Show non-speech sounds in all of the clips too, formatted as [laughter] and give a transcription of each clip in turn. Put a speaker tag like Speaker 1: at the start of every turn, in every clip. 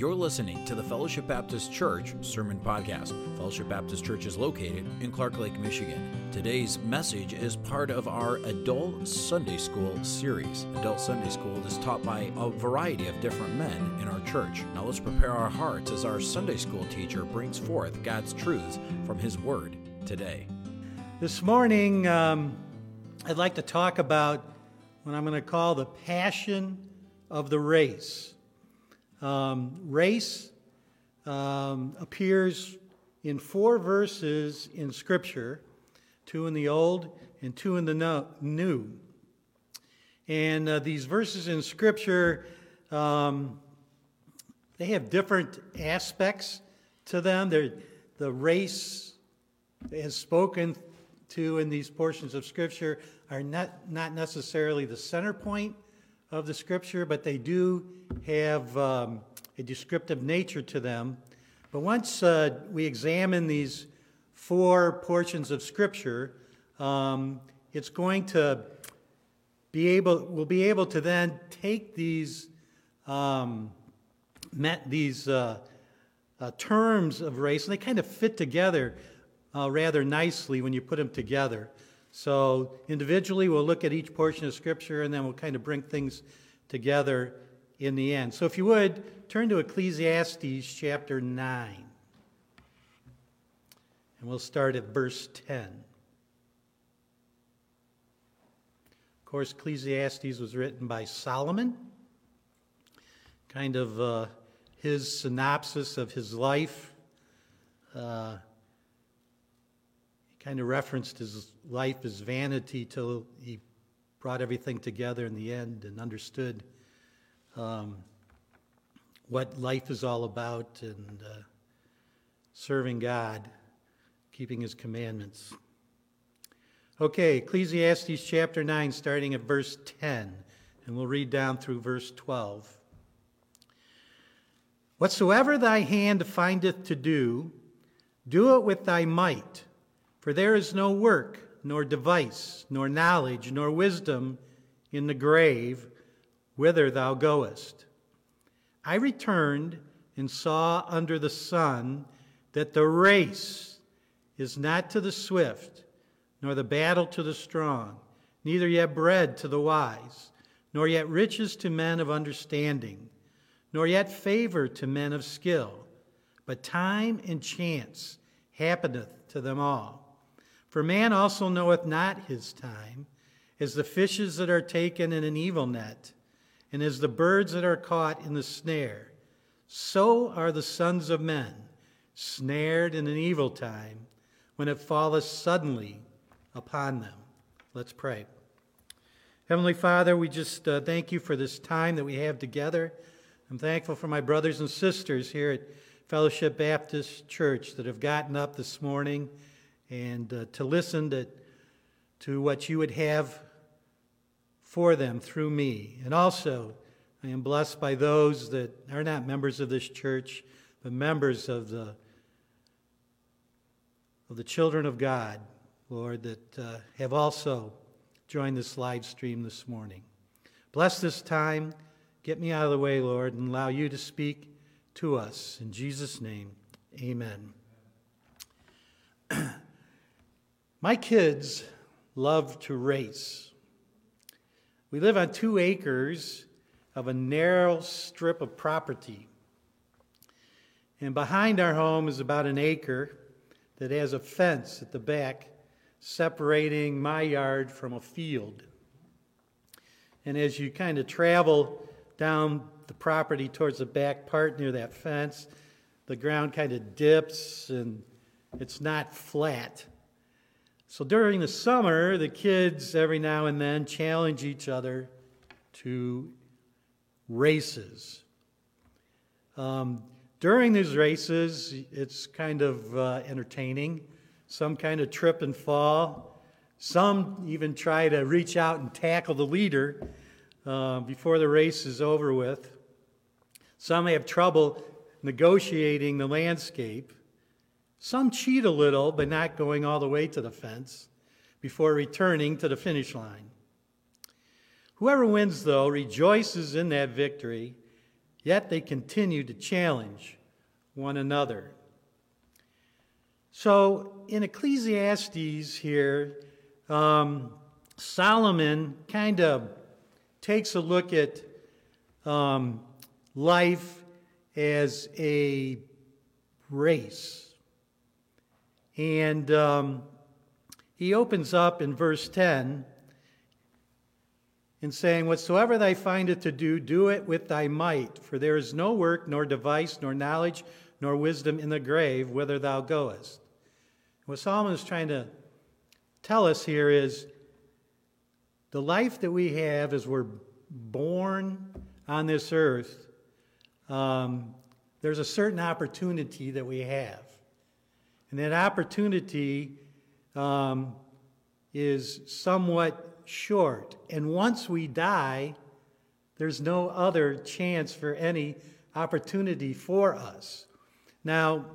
Speaker 1: You're listening to the Fellowship Baptist Church Sermon Podcast. Fellowship Baptist Church is located in Clark Lake, Michigan. Today's message is part of our Adult Sunday School series. Adult Sunday School is taught by a variety of different men in our church. Now let's prepare our hearts as our Sunday School teacher brings forth God's truths from His Word today.
Speaker 2: This morning, um, I'd like to talk about what I'm going to call the passion of the race. Um, race um, appears in four verses in Scripture two in the Old and two in the no, New. And uh, these verses in Scripture, um, they have different aspects to them. They're, the race is spoken to in these portions of Scripture are not, not necessarily the center point of the Scripture, but they do have um, a descriptive nature to them. But once uh, we examine these four portions of Scripture, um, it's going to be able, we'll be able to then take these, um, met these uh, uh, terms of race, and they kind of fit together uh, rather nicely when you put them together. So individually, we'll look at each portion of Scripture, and then we'll kind of bring things together in the end. So if you would, turn to Ecclesiastes chapter 9. And we'll start at verse 10. Of course, Ecclesiastes was written by Solomon, kind of uh, his synopsis of his life. Uh, kind of referenced his life as vanity till he brought everything together in the end and understood um, what life is all about and uh, serving God, keeping His commandments. Okay, Ecclesiastes chapter 9, starting at verse 10, and we'll read down through verse 12. Whatsoever thy hand findeth to do, do it with thy might, for there is no work nor device, nor knowledge, nor wisdom in the grave whither thou goest. I returned and saw under the sun that the race is not to the swift, nor the battle to the strong, neither yet bread to the wise, nor yet riches to men of understanding, nor yet favor to men of skill, but time and chance happeneth to them all. For man also knoweth not his time, as the fishes that are taken in an evil net, and as the birds that are caught in the snare. So are the sons of men snared in an evil time when it falleth suddenly upon them. Let's pray. Heavenly Father, we just uh, thank you for this time that we have together. I'm thankful for my brothers and sisters here at Fellowship Baptist Church that have gotten up this morning and uh, to listen to, to what you would have for them through me. And also, I am blessed by those that are not members of this church, but members of the, of the children of God, Lord, that uh, have also joined this live stream this morning. Bless this time. Get me out of the way, Lord, and allow you to speak to us. In Jesus' name, amen. My kids love to race. We live on two acres of a narrow strip of property. And behind our home is about an acre that has a fence at the back separating my yard from a field. And as you kind of travel down the property towards the back part near that fence, the ground kind of dips and it's not flat. So during the summer, the kids every now and then challenge each other to races. Um, during these races, it's kind of uh, entertaining. Some kind of trip and fall. Some even try to reach out and tackle the leader uh, before the race is over with. Some have trouble negotiating the landscape. Some cheat a little by not going all the way to the fence before returning to the finish line. Whoever wins, though, rejoices in that victory yet they continue to challenge one another. So in Ecclesiastes here, um, Solomon kind of takes a look at um, life as a race. And um, he opens up in verse 10 in saying, Whatsoever thou findest to do, do it with thy might, for there is no work, nor device, nor knowledge, nor wisdom in the grave whither thou goest. What Solomon is trying to tell us here is the life that we have as we're born on this earth, um, there's a certain opportunity that we have. And that opportunity um, is somewhat short. And once we die, there's no other chance for any opportunity for us. Now,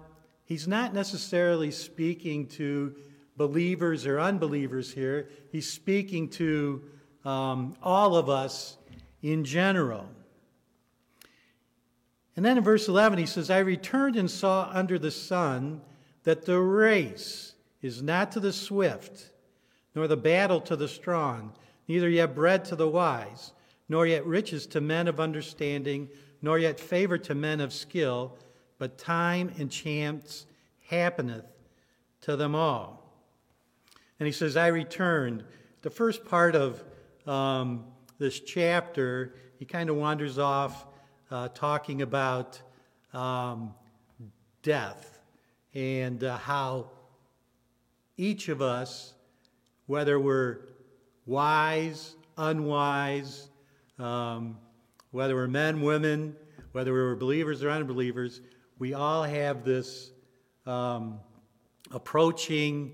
Speaker 2: he's not necessarily speaking to believers or unbelievers here, he's speaking to um, all of us in general. And then in verse 11, he says, I returned and saw under the sun that the race is not to the swift, nor the battle to the strong, neither yet bread to the wise, nor yet riches to men of understanding, nor yet favor to men of skill, but time and chance happeneth to them all. And he says, I returned. The first part of um, this chapter, he kind of wanders off uh, talking about um, death and uh, how each of us, whether we're wise, unwise, um, whether we're men, women, whether we're believers or unbelievers, we all have this um, approaching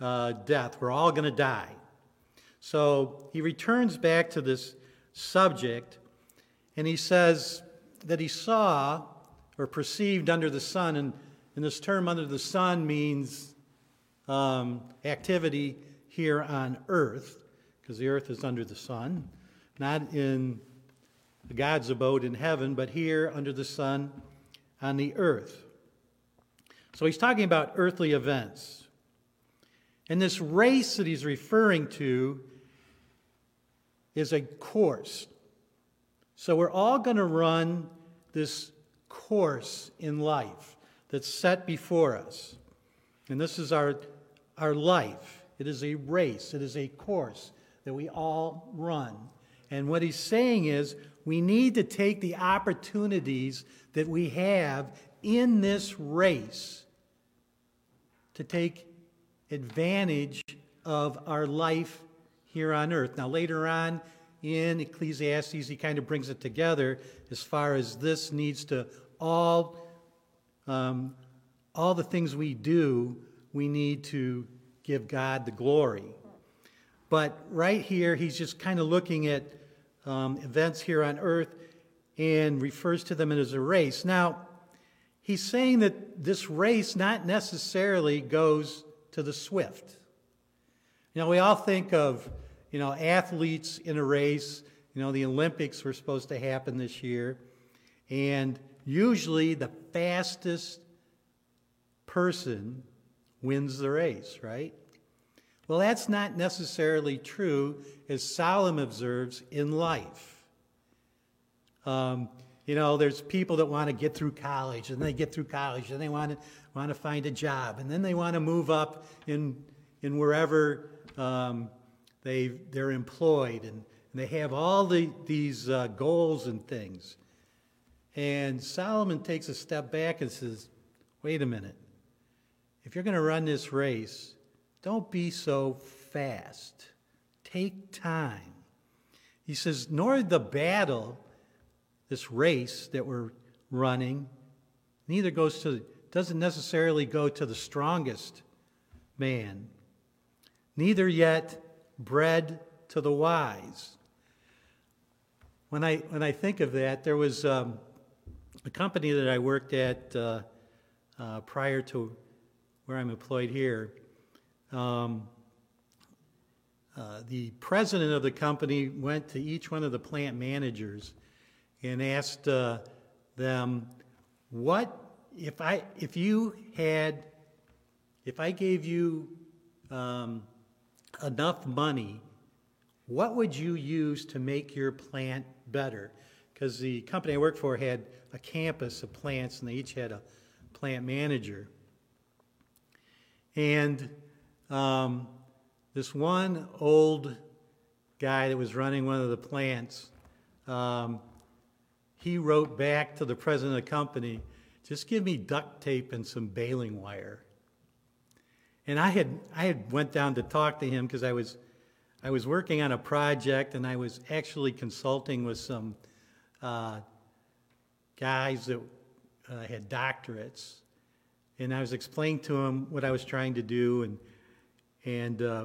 Speaker 2: uh, death. We're all going to die. So he returns back to this subject and he says that he saw or perceived under the sun, and, and this term under the sun means um, activity here on earth, because the earth is under the sun, not in God's abode in heaven, but here under the sun on the earth. So he's talking about earthly events. And this race that he's referring to is a course. So we're all going to run this course in life that's set before us. And this is our, our life. It is a race, it is a course that we all run. And what he's saying is we need to take the opportunities that we have in this race to take advantage of our life here on earth. Now, later on in Ecclesiastes, he kind of brings it together as far as this needs to all, um, all the things we do, we need to give God the glory. But right here, he's just kind of looking at um, events here on earth and refers to them as a race. Now, he's saying that this race not necessarily goes to the swift. You know, we all think of, you know, athletes in a race. You know, the Olympics were supposed to happen this year. And usually the fastest person wins the race, right? Well, that's not necessarily true, as Solomon observes in life. Um, you know, there's people that want to get through college, and they get through college, and they want to want to find a job, and then they want to move up in in wherever um, they they're employed, and, and, they have all the, these uh, goals and things. And Solomon takes a step back and says, "Wait a minute. If you're going to run this race, don't be so fast. Take time. He says, nor the battle, this race that we're running, neither goes to, doesn't necessarily go to the strongest man, neither yet bread to the wise. When I, when I think of that, there was um, a company that I worked at uh, uh, prior to where I'm employed here um, uh, the president of the company went to each one of the plant managers and asked uh, them what if I if you had if I gave you um, enough money, what would you use to make your plant better? Because the company I worked for had a campus of plants, and they each had a plant manager. And um, this one old guy that was running one of the plants, um, he wrote back to the president of the company, just give me duct tape and some baling wire. And I had, I had went down to talk to him because I was, I was working on a project and I was actually consulting with some uh, guys that uh, had doctorates. And I was explaining to him what I was trying to do. And, and, uh,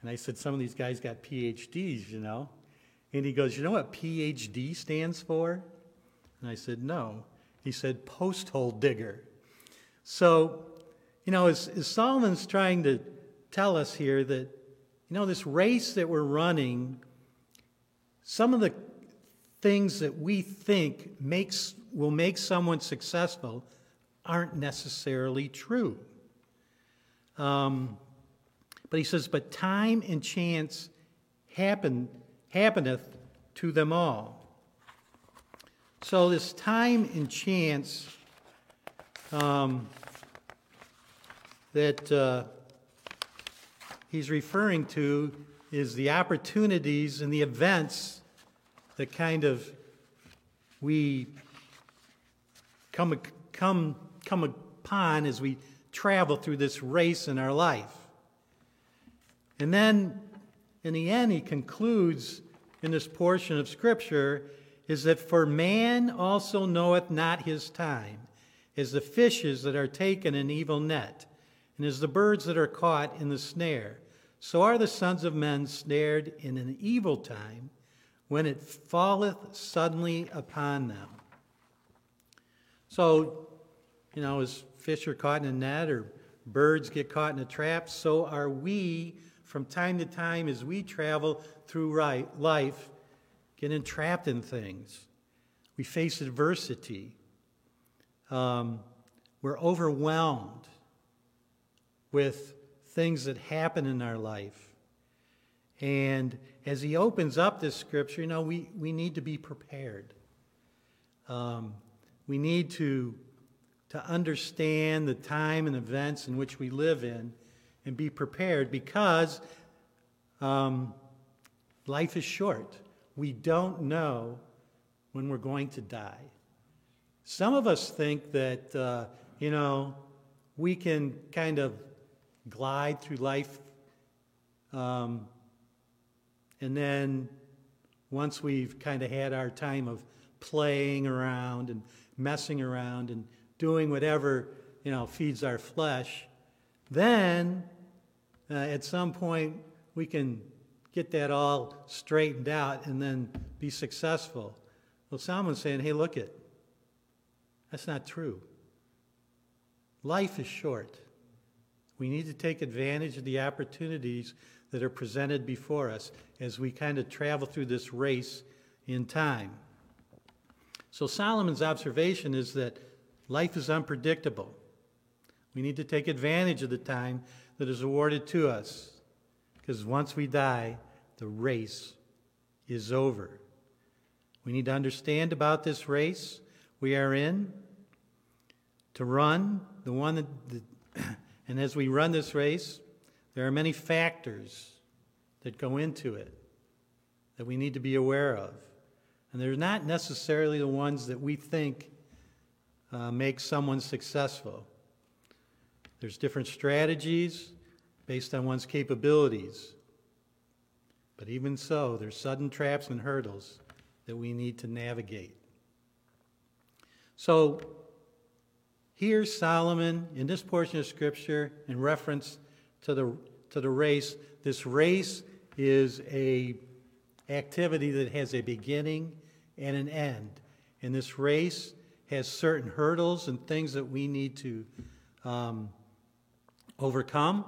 Speaker 2: and I said, some of these guys got PhDs, you know. And he goes, You know what PhD stands for? And I said, No. He said, Post hole digger. So, you know, as, as Solomon's trying to tell us here that, you know, this race that we're running, some of the things that we think makes, will make someone successful aren't necessarily true. Um, but he says, But time and chance happen happeneth to them all. So, this time and chance um, that uh, he's referring to is the opportunities and the events that kind of we come, come, come upon as we travel through this race in our life. And then in the end, he concludes in this portion of Scripture is that for man also knoweth not his time, as the fishes that are taken in evil net, and as the birds that are caught in the snare. So are the sons of men snared in an evil time when it falleth suddenly upon them. So, you know, as fish are caught in a net or birds get caught in a trap, so are we from time to time as we travel through life, get entrapped in things. We face adversity. Um, we're overwhelmed with things that happen in our life. And as he opens up this scripture, you know, we, we need to be prepared. Um, we need to, to understand the time and events in which we live in and be prepared because um, life is short. We don't know when we're going to die. Some of us think that, uh, you know, we can kind of glide through life um, and then once we've kind of had our time of playing around and messing around and doing whatever, you know, feeds our flesh, then uh, at some point we can get that all straightened out and then be successful. Well, Solomon's saying, hey, look it. That's not true. Life is short. We need to take advantage of the opportunities that are presented before us as we kind of travel through this race in time. So, Solomon's observation is that life is unpredictable. We need to take advantage of the time that is awarded to us. Because once we die, the race is over. We need to understand about this race we are in, to run the one that, [clears throat] and as we run this race, there are many factors that go into it that we need to be aware of. And they're not necessarily the ones that we think uh, make someone successful. There's different strategies based on one's capabilities. But even so, there's sudden traps and hurdles that we need to navigate. So, here's Solomon in this portion of Scripture in reference to the, to the race. This race is a activity that has a beginning and an end. And this race has certain hurdles and things that we need to um, overcome,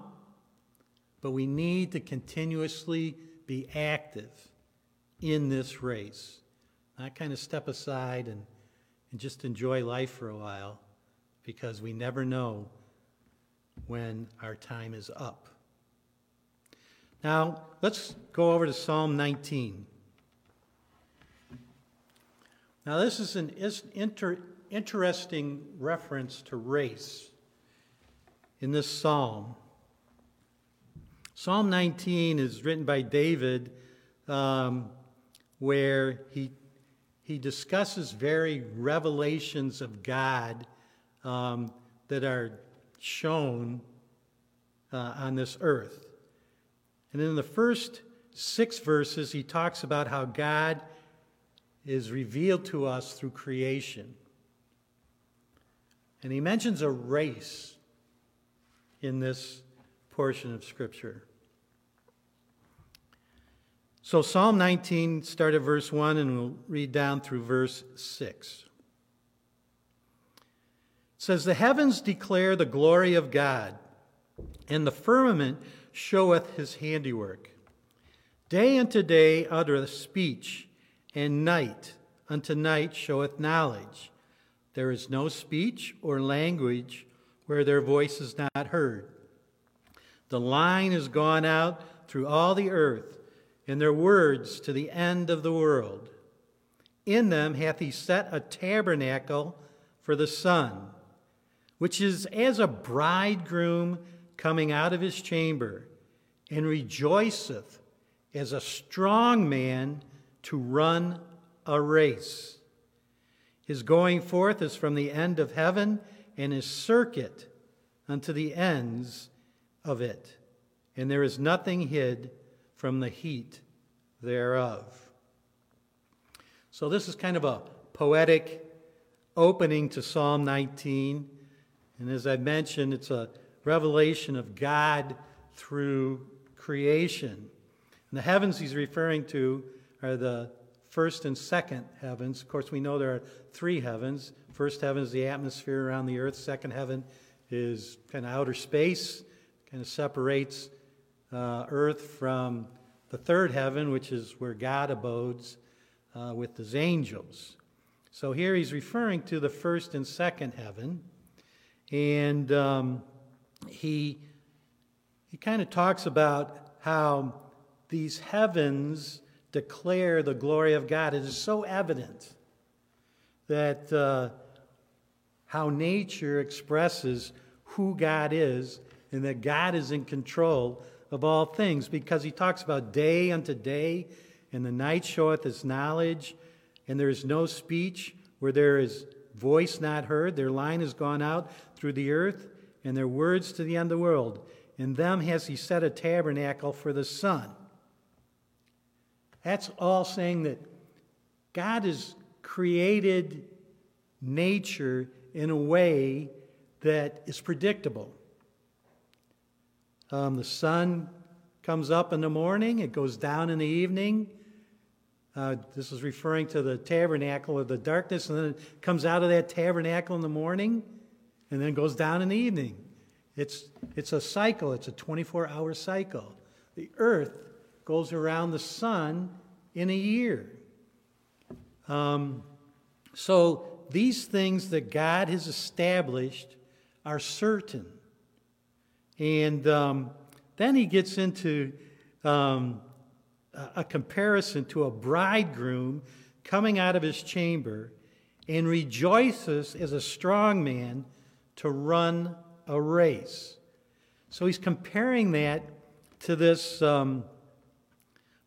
Speaker 2: but we need to continuously be active in this race. Not kind of step aside and, and just enjoy life for a while because we never know when our time is up. Now, let's go over to Psalm 19. Now, this is an inter- interesting reference to race in this psalm. Psalm 19 is written by David, um, where he, he discusses very revelations of God um, that are shown uh, on this earth. And in the first six verses, he talks about how God is revealed to us through creation. And he mentions a race in this portion of Scripture. So, Psalm 19, start at verse 1, and we'll read down through verse 6. Says, The heavens declare the glory of God, and the firmament showeth his handiwork. Day unto day uttereth speech and night unto night showeth knowledge. There is no speech or language where their voice is not heard. The line is gone out through all the earth, and their words to the end of the world. In them hath he set a tabernacle for the sun, which is as a bridegroom coming out of his chamber, and rejoiceth as a strong man to run a race. His going forth is from the end of heaven, and his circuit unto the ends of it. And there is nothing hid from the heat thereof. So, this is kind of a poetic opening to Psalm 19. And as I mentioned, it's a revelation of God through creation. And the heavens he's referring to are the first and second heavens. Of course, we know there are three heavens. First heaven is the atmosphere around the earth, second heaven is kind of outer space, kind of separates uh, earth from the third heaven, which is where God abodes uh, with his angels. So here he's referring to the first and second heaven, and um, he he kind of talks about how these heavens declare the glory of God. It is so evident that uh, how nature expresses who God is and that God is in control of all things because he talks about day unto day, and the night showeth his knowledge, and there is no speech where there is voice not heard. Their line has gone out through the earth, and their words to the end of the world. In them has he set a tabernacle for the sun that's all saying that God has created nature in a way that is predictable. Um, the sun comes up in the morning, it goes down in the evening. Uh, this is referring to the tabernacle of the darkness, and then it comes out of that tabernacle in the morning and then goes down in the evening. It's, it's a cycle, it's a 24 hour cycle. The earth goes around the sun in a year. Um, so these things that God has established are certain. And um, then he gets into um, a comparison to a bridegroom coming out of his chamber and rejoices as a strong man to run a race. So he's comparing that to this um,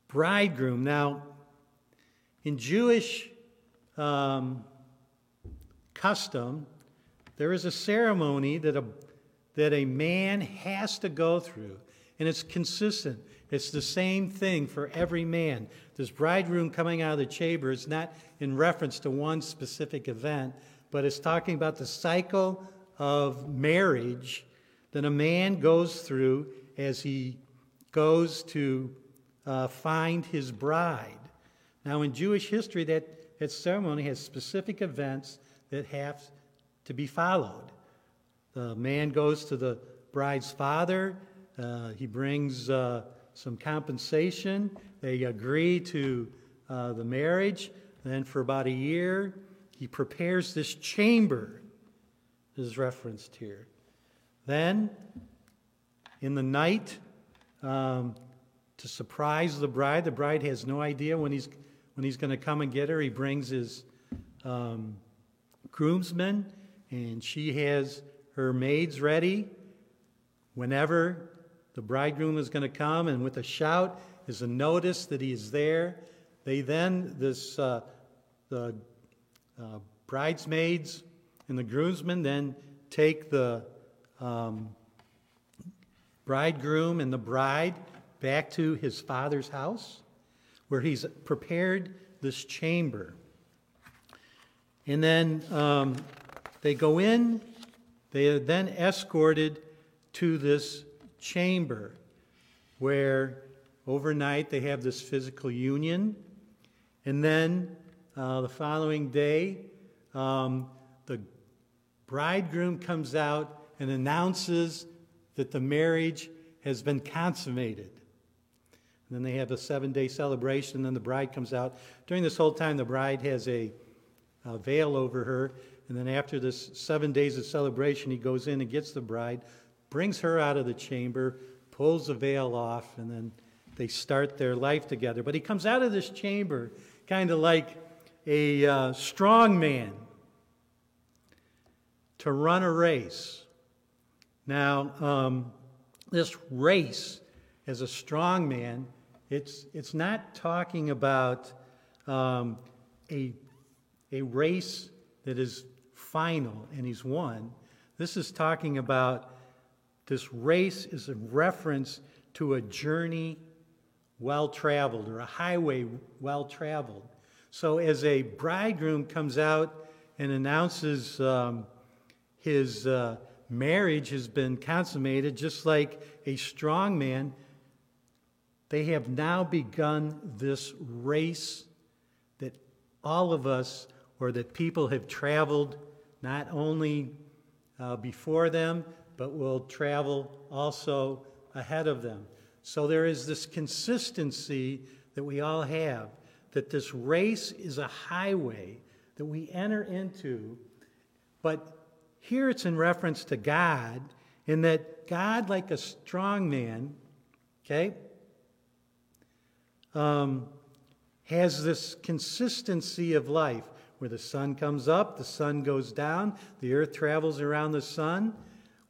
Speaker 2: bridegroom. Now, in Jewish um, custom, there is a ceremony that a, that a man has to go through, and it's consistent. It's the same thing for every man. This bridegroom coming out of the chamber is not in reference to one specific event, but it's talking about the cycle of marriage that a man goes through as he goes to uh, find his bride. Now, in Jewish history, that, that ceremony has specific events that have to be followed. The man goes to the bride's father, uh, he brings uh, some compensation, they agree to uh, the marriage. Then, for about a year, he prepares this chamber, is referenced here. Then, in the night, um, to surprise the bride, the bride has no idea when he's, when he's going to come and get her. He brings his um, groomsmen, and she has her maids ready whenever the bridegroom is going to come, and with a shout is a notice that he is there. They then, this, uh, the uh, bridesmaids and the groomsmen then take the um, bridegroom and the bride back to his father's house where he's prepared this chamber. And then um, they go in, they are then escorted to this chamber where overnight they have this physical union. And then uh, the following day, um, bridegroom comes out and announces that the marriage has been consummated. And then they have a seven day celebration, and then the bride comes out. During this whole time, the bride has a, a veil over her. And then after this seven days of celebration, he goes in and gets the bride, brings her out of the chamber, pulls the veil off, and then they start their life together. But he comes out of this chamber kind of like a uh, strong man to run a race. Now, um, this race as a strong man, it's, it's not talking about um, a, a race that is final and he's won. This is talking about this race is a reference to a journey well traveled or a highway well traveled. So as a bridegroom comes out and announces um, his uh, marriage has been consummated, just like a strong man, they have now begun this race that all of us, or that people have traveled not only uh, before them, but will travel also ahead of them. So there is this consistency that we all have that this race is a highway that we enter into, but here it's in reference to God, in that God, like a strong man, okay, um, has this consistency of life where the sun comes up, the sun goes down, the earth travels around the sun.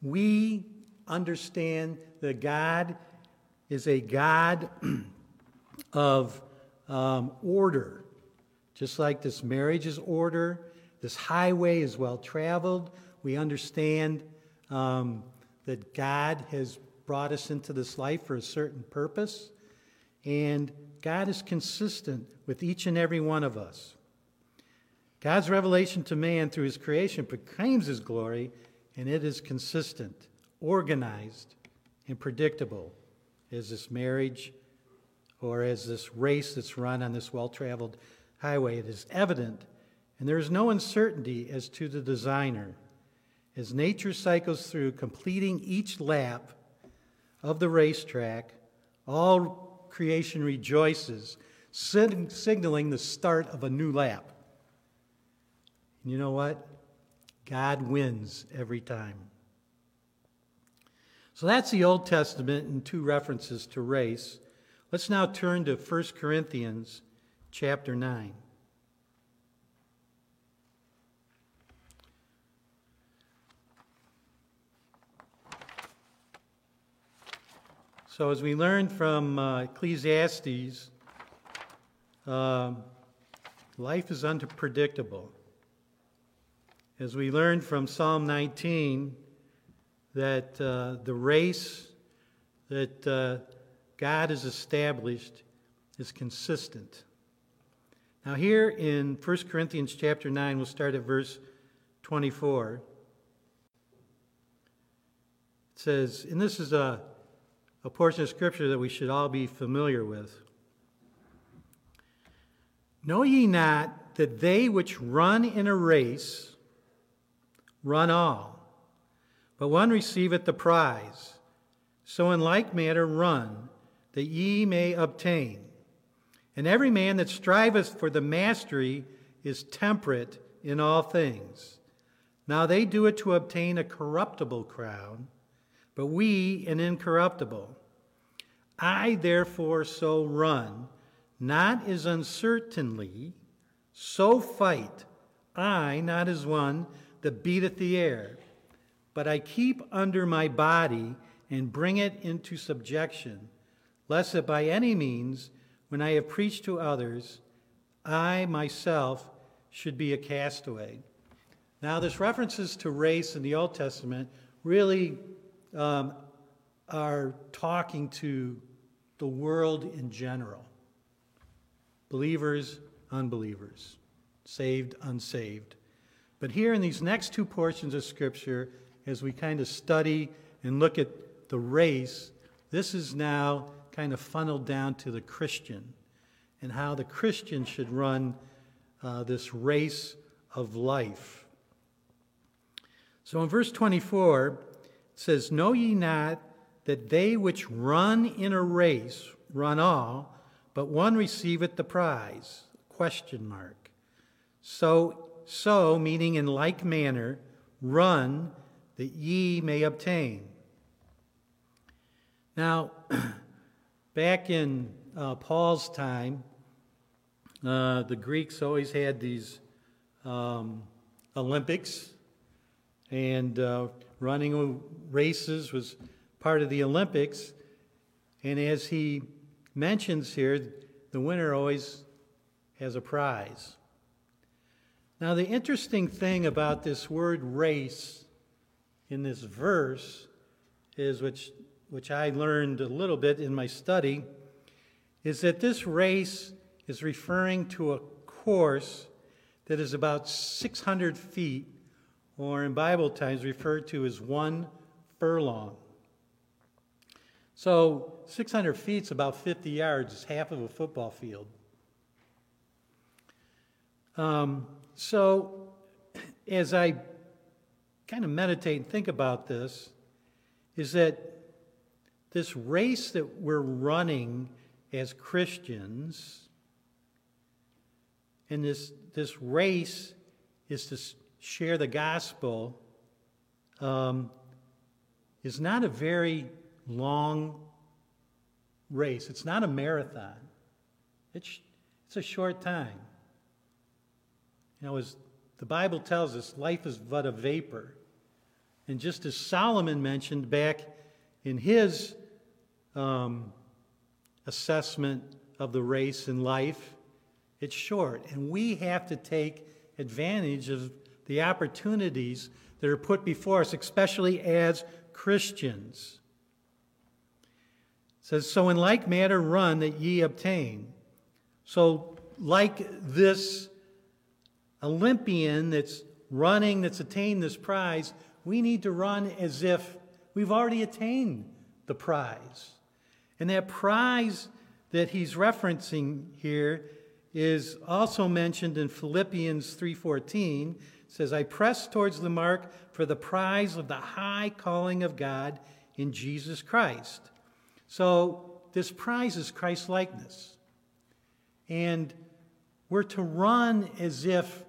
Speaker 2: We understand that God is a God [clears throat] of um, order. Just like this marriage is order, this highway is well traveled. We understand um, that God has brought us into this life for a certain purpose, and God is consistent with each and every one of us. God's revelation to man through his creation proclaims his glory, and it is consistent, organized, and predictable as this marriage or as this race that's run on this well traveled highway. It is evident, and there is no uncertainty as to the designer. As nature cycles through, completing each lap of the racetrack, all creation rejoices, signaling the start of a new lap. And you know what? God wins every time. So that's the Old Testament and two references to race. Let's now turn to 1 Corinthians chapter 9. So, as we learned from uh, Ecclesiastes, uh, life is unpredictable. As we learned from Psalm 19, that uh, the race that uh, God has established is consistent. Now, here in 1 Corinthians chapter 9, we'll start at verse 24. It says, and this is a a portion of Scripture that we should all be familiar with. Know ye not that they which run in a race run all, but one receiveth the prize? So in like manner run, that ye may obtain. And every man that striveth for the mastery is temperate in all things. Now they do it to obtain a corruptible crown, but we an incorruptible. I therefore so run, not as uncertainly, so fight I, not as one that beateth the air, but I keep under my body and bring it into subjection, lest that by any means, when I have preached to others, I myself should be a castaway. Now, this references to race in the Old Testament really um, are talking to the world in general believers, unbelievers, saved, unsaved. But here in these next two portions of Scripture, as we kind of study and look at the race, this is now kind of funneled down to the Christian and how the Christian should run uh, this race of life. So in verse 24, it says, Know ye not that they which run in a race run all, but one receiveth the prize? Question mark. So, so meaning in like manner, run that ye may obtain. Now, [clears throat] back in uh, Paul's time, uh, the Greeks always had these um, Olympics, and uh, running races was part of the Olympics. And as he mentions here, the winner always has a prize. Now, the interesting thing about this word race in this verse is, which, which I learned a little bit in my study, is that this race is referring to a course that is about 600 feet, or in Bible times referred to as one furlong. So 600 feet is about 50 yards, it's half of a football field. Um, so as I kind of meditate and think about this, is that this race that we're running as Christians, and this, this race is to share the gospel, um, is not a very long race. It's not a marathon. It's, it's a short time. You know, as the Bible tells us, life is but a vapor. And just as Solomon mentioned back in his um, assessment of the race in life, it's short. And we have to take advantage of the opportunities that are put before us, especially as Christians It says, So in like manner run that ye obtain. So, like this Olympian that's running, that's attained this prize, we need to run as if we've already attained the prize. And that prize that he's referencing here is also mentioned in Philippians 3:14 says I press towards the mark for the prize of the high calling of God in Jesus Christ. So, this prize is Christ likeness. And we're to run as if,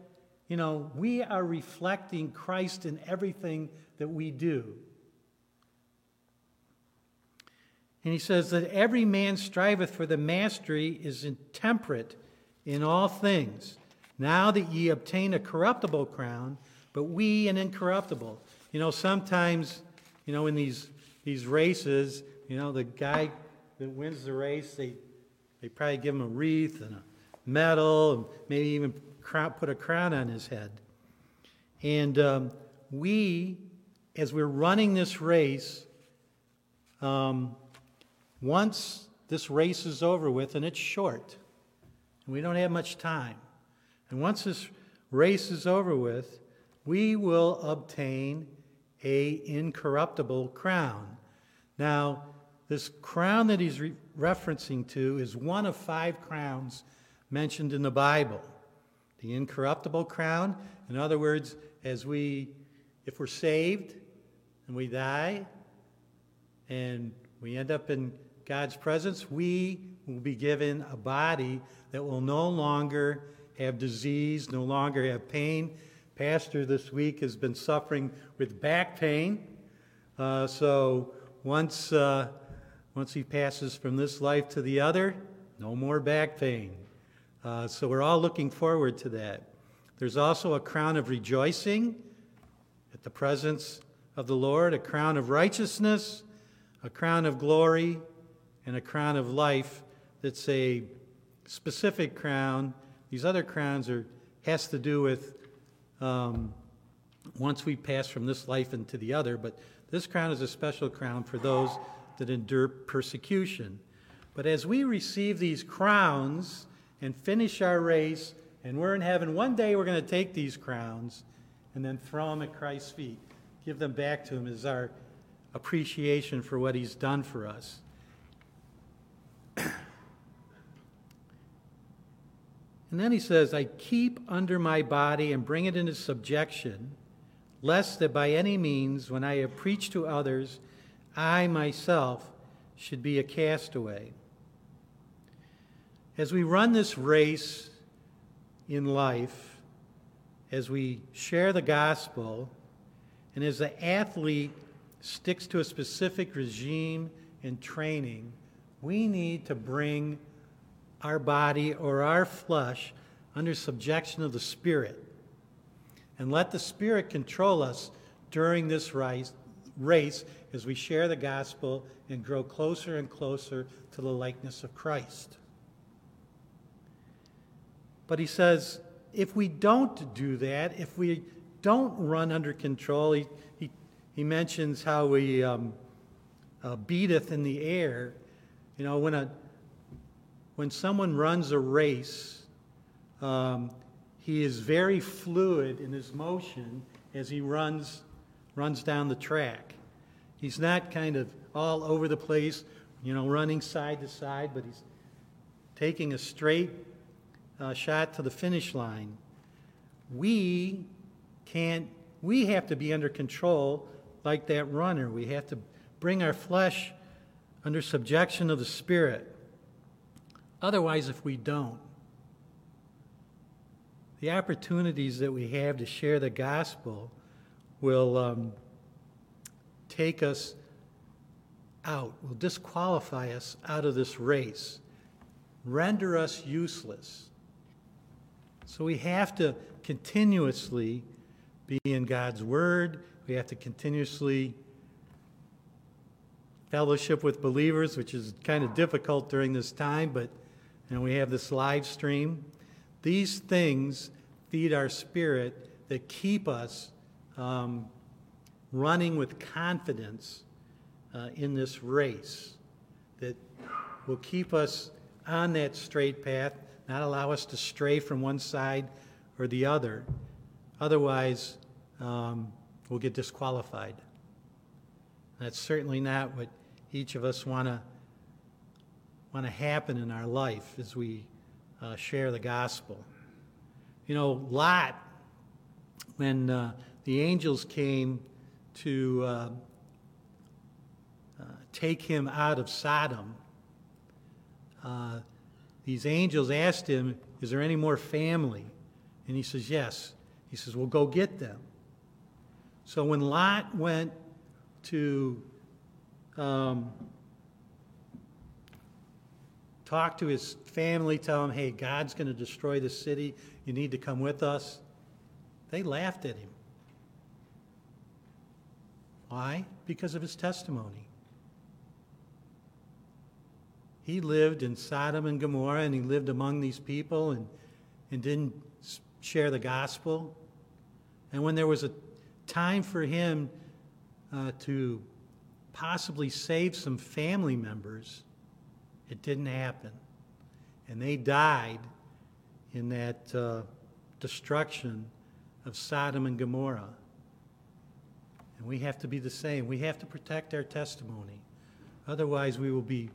Speaker 2: you know, we are reflecting Christ in everything that we do. And he says that every man striveth for the mastery is intemperate in all things. Now that ye obtain a corruptible crown, but we an incorruptible. You know, sometimes, you know, in these, these races, you know, the guy that wins the race, they, they probably give him a wreath and a medal, and maybe even put a crown on his head. And um, we, as we're running this race, um, once this race is over with, and it's short, and we don't have much time, and once this race is over with, we will obtain a incorruptible crown. Now, this crown that he's re- referencing to is one of five crowns mentioned in the Bible. The incorruptible crown, in other words, as we, if we're saved and we die and we end up in God's presence, we will be given a body that will no longer have disease, no longer have pain, pastor this week has been suffering with back pain. Uh, so once, uh, once he passes from this life to the other, no more back pain. Uh, so we're all looking forward to that. There's also a crown of rejoicing at the presence of the Lord, a crown of righteousness, a crown of glory, and a crown of life that's a specific crown. These other crowns are has to do with um, once we pass from this life into the other, but this crown is a special crown for those that endure persecution. But as we receive these crowns and finish our race, and we're in heaven, one day we're going to take these crowns and then throw them at Christ's feet, give them back to Him as our appreciation for what He's done for us. And then he says, I keep under my body and bring it into subjection, lest that by any means, when I have preached to others, I myself should be a castaway. As we run this race in life, as we share the gospel, and as the athlete sticks to a specific regime and training, we need to bring our body or our flesh under subjection of the Spirit. And let the Spirit control us during this race, as we share the gospel and grow closer and closer to the likeness of Christ. But he says, if we don't do that, if we don't run under control, he, he, he mentions how we um, uh, beateth in the air. You know, when a when someone runs a race, um, he is very fluid in his motion as he runs, runs down the track. He's not kind of all over the place, you know, running side to side, but he's taking a straight uh, shot to the finish line. We can't, we have to be under control like that runner. We have to bring our flesh under subjection of the Spirit. Otherwise, if we don't, the opportunities that we have to share the gospel will um, take us out, will disqualify us out of this race, render us useless. So we have to continuously be in God's Word. We have to continuously fellowship with believers, which is kind of difficult during this time, but and we have this live stream. These things feed our spirit that keep us um, running with confidence uh, in this race, that will keep us on that straight path, not allow us to stray from one side or the other. Otherwise, um, we'll get disqualified. That's certainly not what each of us want to want to happen in our life as we uh, share the gospel. You know, Lot, when uh, the angels came to uh, uh take him out of Sodom, uh, these angels asked him, Is there any more family? And he says, Yes. He says, Well, go get them. So when Lot went to um, talk to his family, tell him, hey, God's going to destroy the city. You need to come with us. They laughed at him. Why? Because of his testimony. He lived in Sodom and Gomorrah and he lived among these people and, and didn't share the gospel. And when there was a time for him uh, to possibly save some family members, it didn't happen. And they died in that uh, destruction of Sodom and Gomorrah. And we have to be the same. We have to protect our testimony. Otherwise, we will be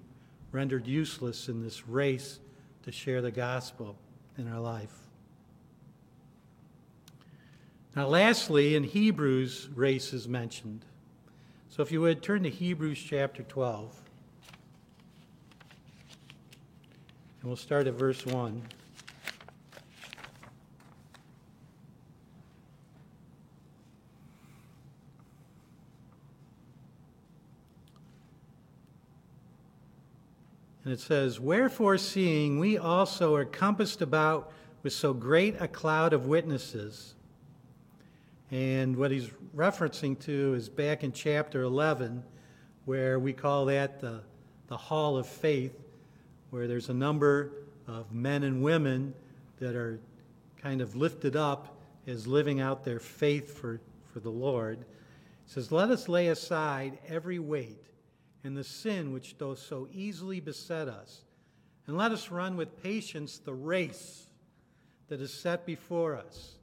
Speaker 2: rendered useless in this race to share the gospel in our life. Now, lastly, in Hebrews, race is mentioned. So if you would turn to Hebrews chapter 12. And we'll start at verse 1. And it says, Wherefore, seeing we also are compassed about with so great a cloud of witnesses. And what he's referencing to is back in chapter 11, where we call that the, the hall of faith where there's a number of men and women that are kind of lifted up as living out their faith for, for the Lord. It says, Let us lay aside every weight and the sin which doth so easily beset us, and let us run with patience the race that is set before us,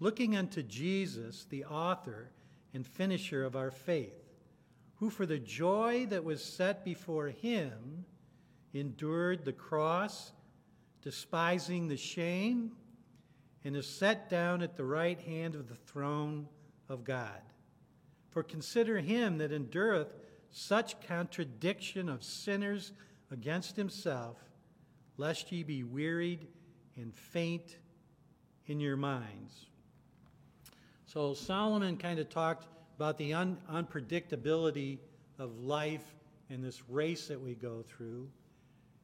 Speaker 2: looking unto Jesus, the author and finisher of our faith, who for the joy that was set before him endured the cross, despising the shame, and is set down at the right hand of the throne of God. For consider him that endureth such contradiction of sinners against himself, lest ye be wearied and faint in your minds. So Solomon kind of talked about the un- unpredictability of life and this race that we go through.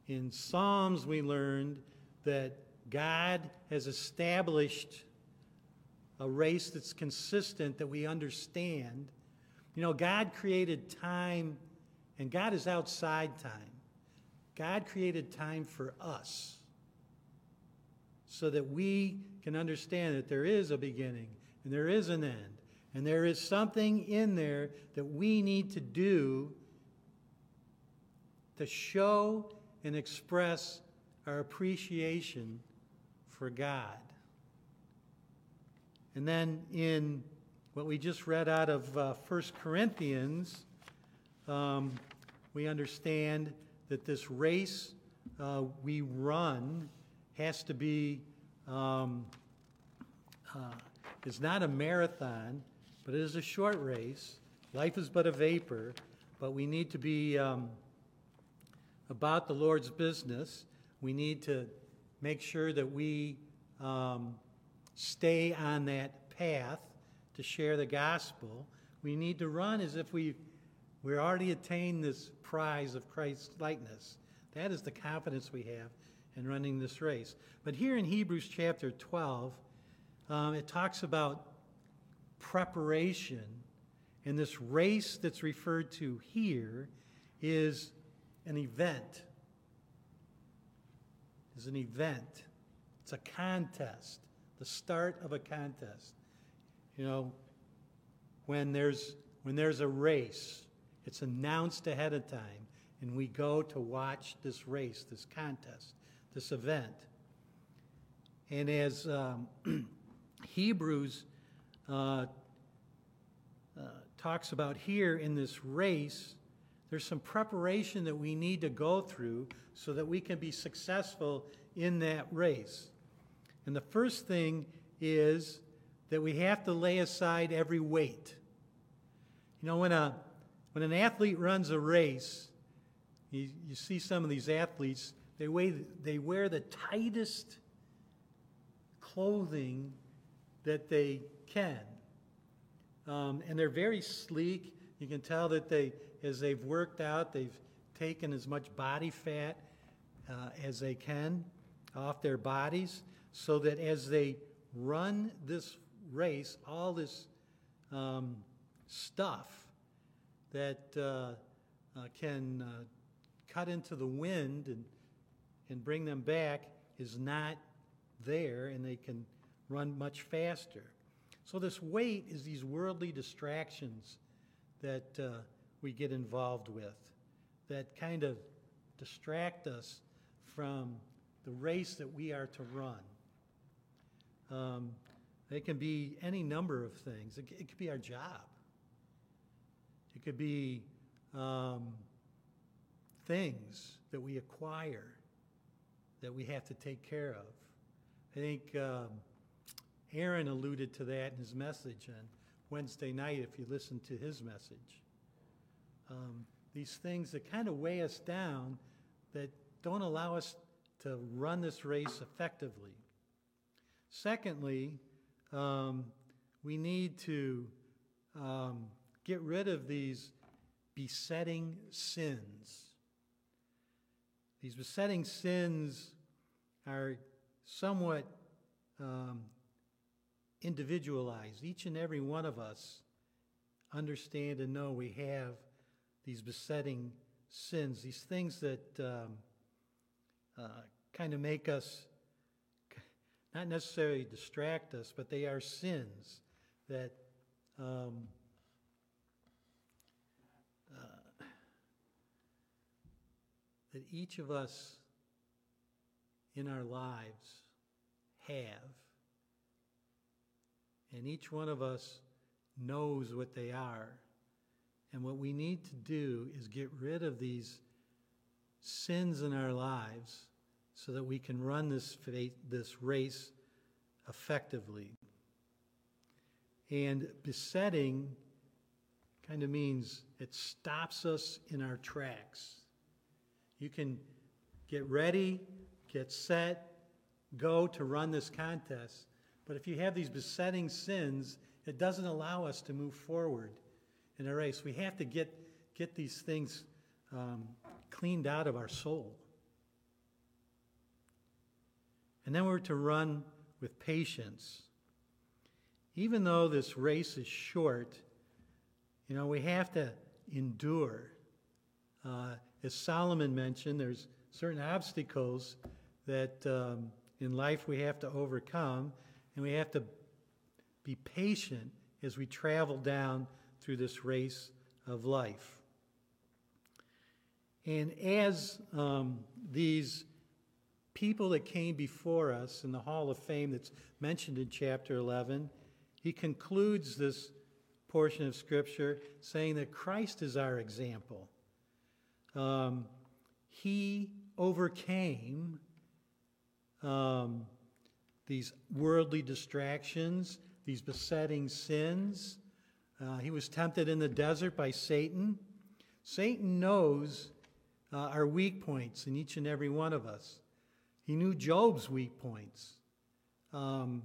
Speaker 2: In Psalms, we learned that God has established a race that's consistent, that we understand. You know, God created time, and God is outside time. God created time for us so that we can understand that there is a beginning and there is an end. And there is something in there that we need to do to show and express our appreciation for God. And then in what we just read out of uh, 1 Corinthians, um, we understand that this race uh, we run has to be, um, uh, is not a marathon, but it is a short race. Life is but a vapor, but we need to be um, about the Lord's business. We need to make sure that we um, stay on that path to share the gospel. We need to run as if we we already attained this prize of Christ's likeness. That is the confidence we have in running this race. But here in Hebrews chapter 12, um, it talks about preparation. And this race that's referred to here is an event. Is an event. It's a contest, the start of a contest. You know, when there's when there's a race, it's announced ahead of time, and we go to watch this race, this contest, this event. And as um, [clears throat] Hebrews uh, uh, talks about here in this race, there's some preparation that we need to go through so that we can be successful in that race. And the first thing is that we have to lay aside every weight. You know, when, a, when an athlete runs a race, you, you see some of these athletes, they, weigh, they wear the tightest clothing that they can. Um, and they're very sleek. You can tell that they, as they've worked out, they've taken as much body fat uh, as they can off their bodies so that as they run this race, all this um, stuff that uh, uh, can uh, cut into the wind and, and bring them back is not there, and they can run much faster. So, this weight is these worldly distractions that uh, we get involved with that kind of distract us from the race that we are to run. Um, it can be any number of things. It, it could be our job. It could be um, things that we acquire that we have to take care of. I think um, Aaron alluded to that in his message on Wednesday night, if you listen to his message. Um, these things that kind of weigh us down that don't allow us to run this race effectively. Secondly, um, we need to um, get rid of these besetting sins. these besetting sins are somewhat um, individualized. Each and every one of us understand and know we have these besetting sins, these things that um, uh, kind of make us not necessarily distract us, but they are sins that um, uh, that each of us in our lives have, and each one of us knows what they are. And what we need to do is get rid of these sins in our lives so that we can run this, this race effectively. And besetting kind of means it stops us in our tracks. You can get ready, get set, go to run this contest. But if you have these besetting sins, it doesn't allow us to move forward in a race. We have to get, get these things um, cleaned out of our soul. And then we're to run with patience. Even though this race is short, you know, we have to endure. Uh, as Solomon mentioned, there's certain obstacles that um, in life we have to overcome, and we have to be patient as we travel down through this race of life. And as um, these people that came before us in the Hall of Fame that's mentioned in chapter 11, he concludes this portion of Scripture saying that Christ is our example. Um, he overcame um, these worldly distractions, these besetting sins. Uh, he was tempted in the desert by Satan. Satan knows uh, our weak points in each and every one of us. He knew Job's weak points. Um,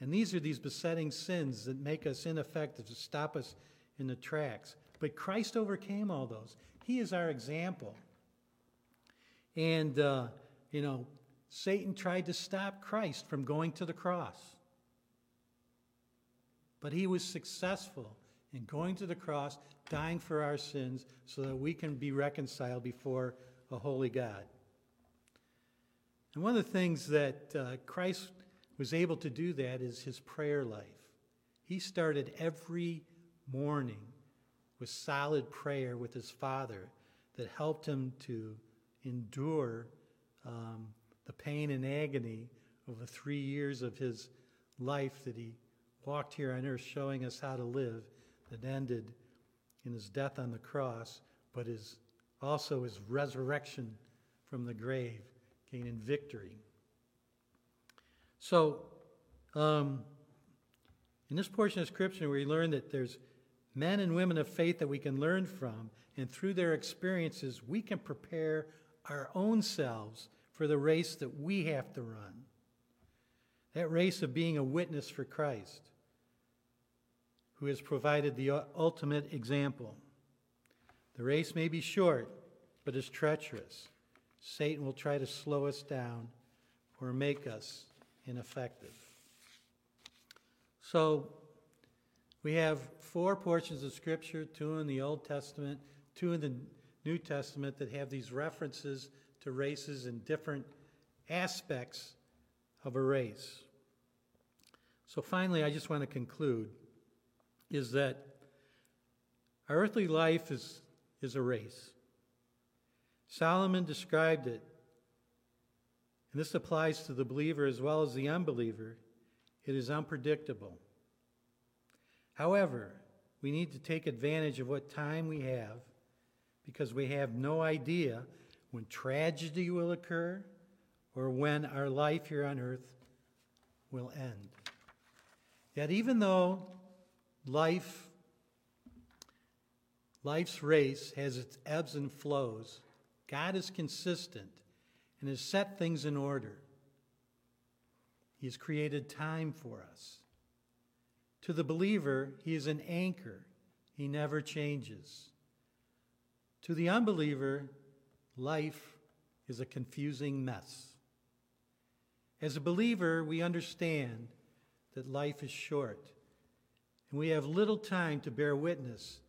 Speaker 2: and these are these besetting sins that make us ineffective, to stop us in the tracks. But Christ overcame all those. He is our example. And, uh, you know, Satan tried to stop Christ from going to the cross. But he was successful in going to the cross, dying for our sins, so that we can be reconciled before a holy God. And one of the things that uh, Christ was able to do that is his prayer life. He started every morning with solid prayer with his Father that helped him to endure um, the pain and agony of the three years of his life that he walked here on earth, showing us how to live, that ended in his death on the cross, but is also his resurrection from the grave gaining victory. So, um, in this portion of Scripture, we learn that there's men and women of faith that we can learn from, and through their experiences, we can prepare our own selves for the race that we have to run. That race of being a witness for Christ, who has provided the ultimate example. The race may be short, but is treacherous. Satan will try to slow us down or make us ineffective. So, we have four portions of Scripture two in the Old Testament, two in the New Testament that have these references to races and different aspects of a race. So, finally, I just want to conclude is that our earthly life is, is a race. Solomon described it, and this applies to the believer as well as the unbeliever. It is unpredictable. However, we need to take advantage of what time we have because we have no idea when tragedy will occur or when our life here on earth will end. Yet, even though life, life's race has its ebbs and flows, God is consistent and has set things in order. He has created time for us. To the believer, He is an anchor, He never changes. To the unbeliever, life is a confusing mess. As a believer, we understand that life is short and we have little time to bear witness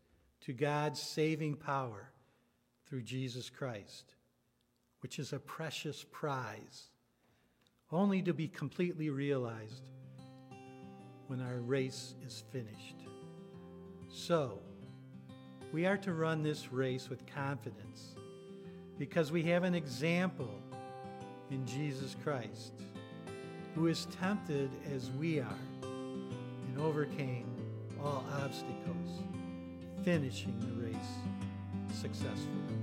Speaker 2: to God's saving power through Jesus Christ, which is a precious prize, only to be completely realized when our race is finished. So, we are to run this race with confidence because we have an example in Jesus Christ who is tempted as we are and overcame all obstacles, finishing the race successfully.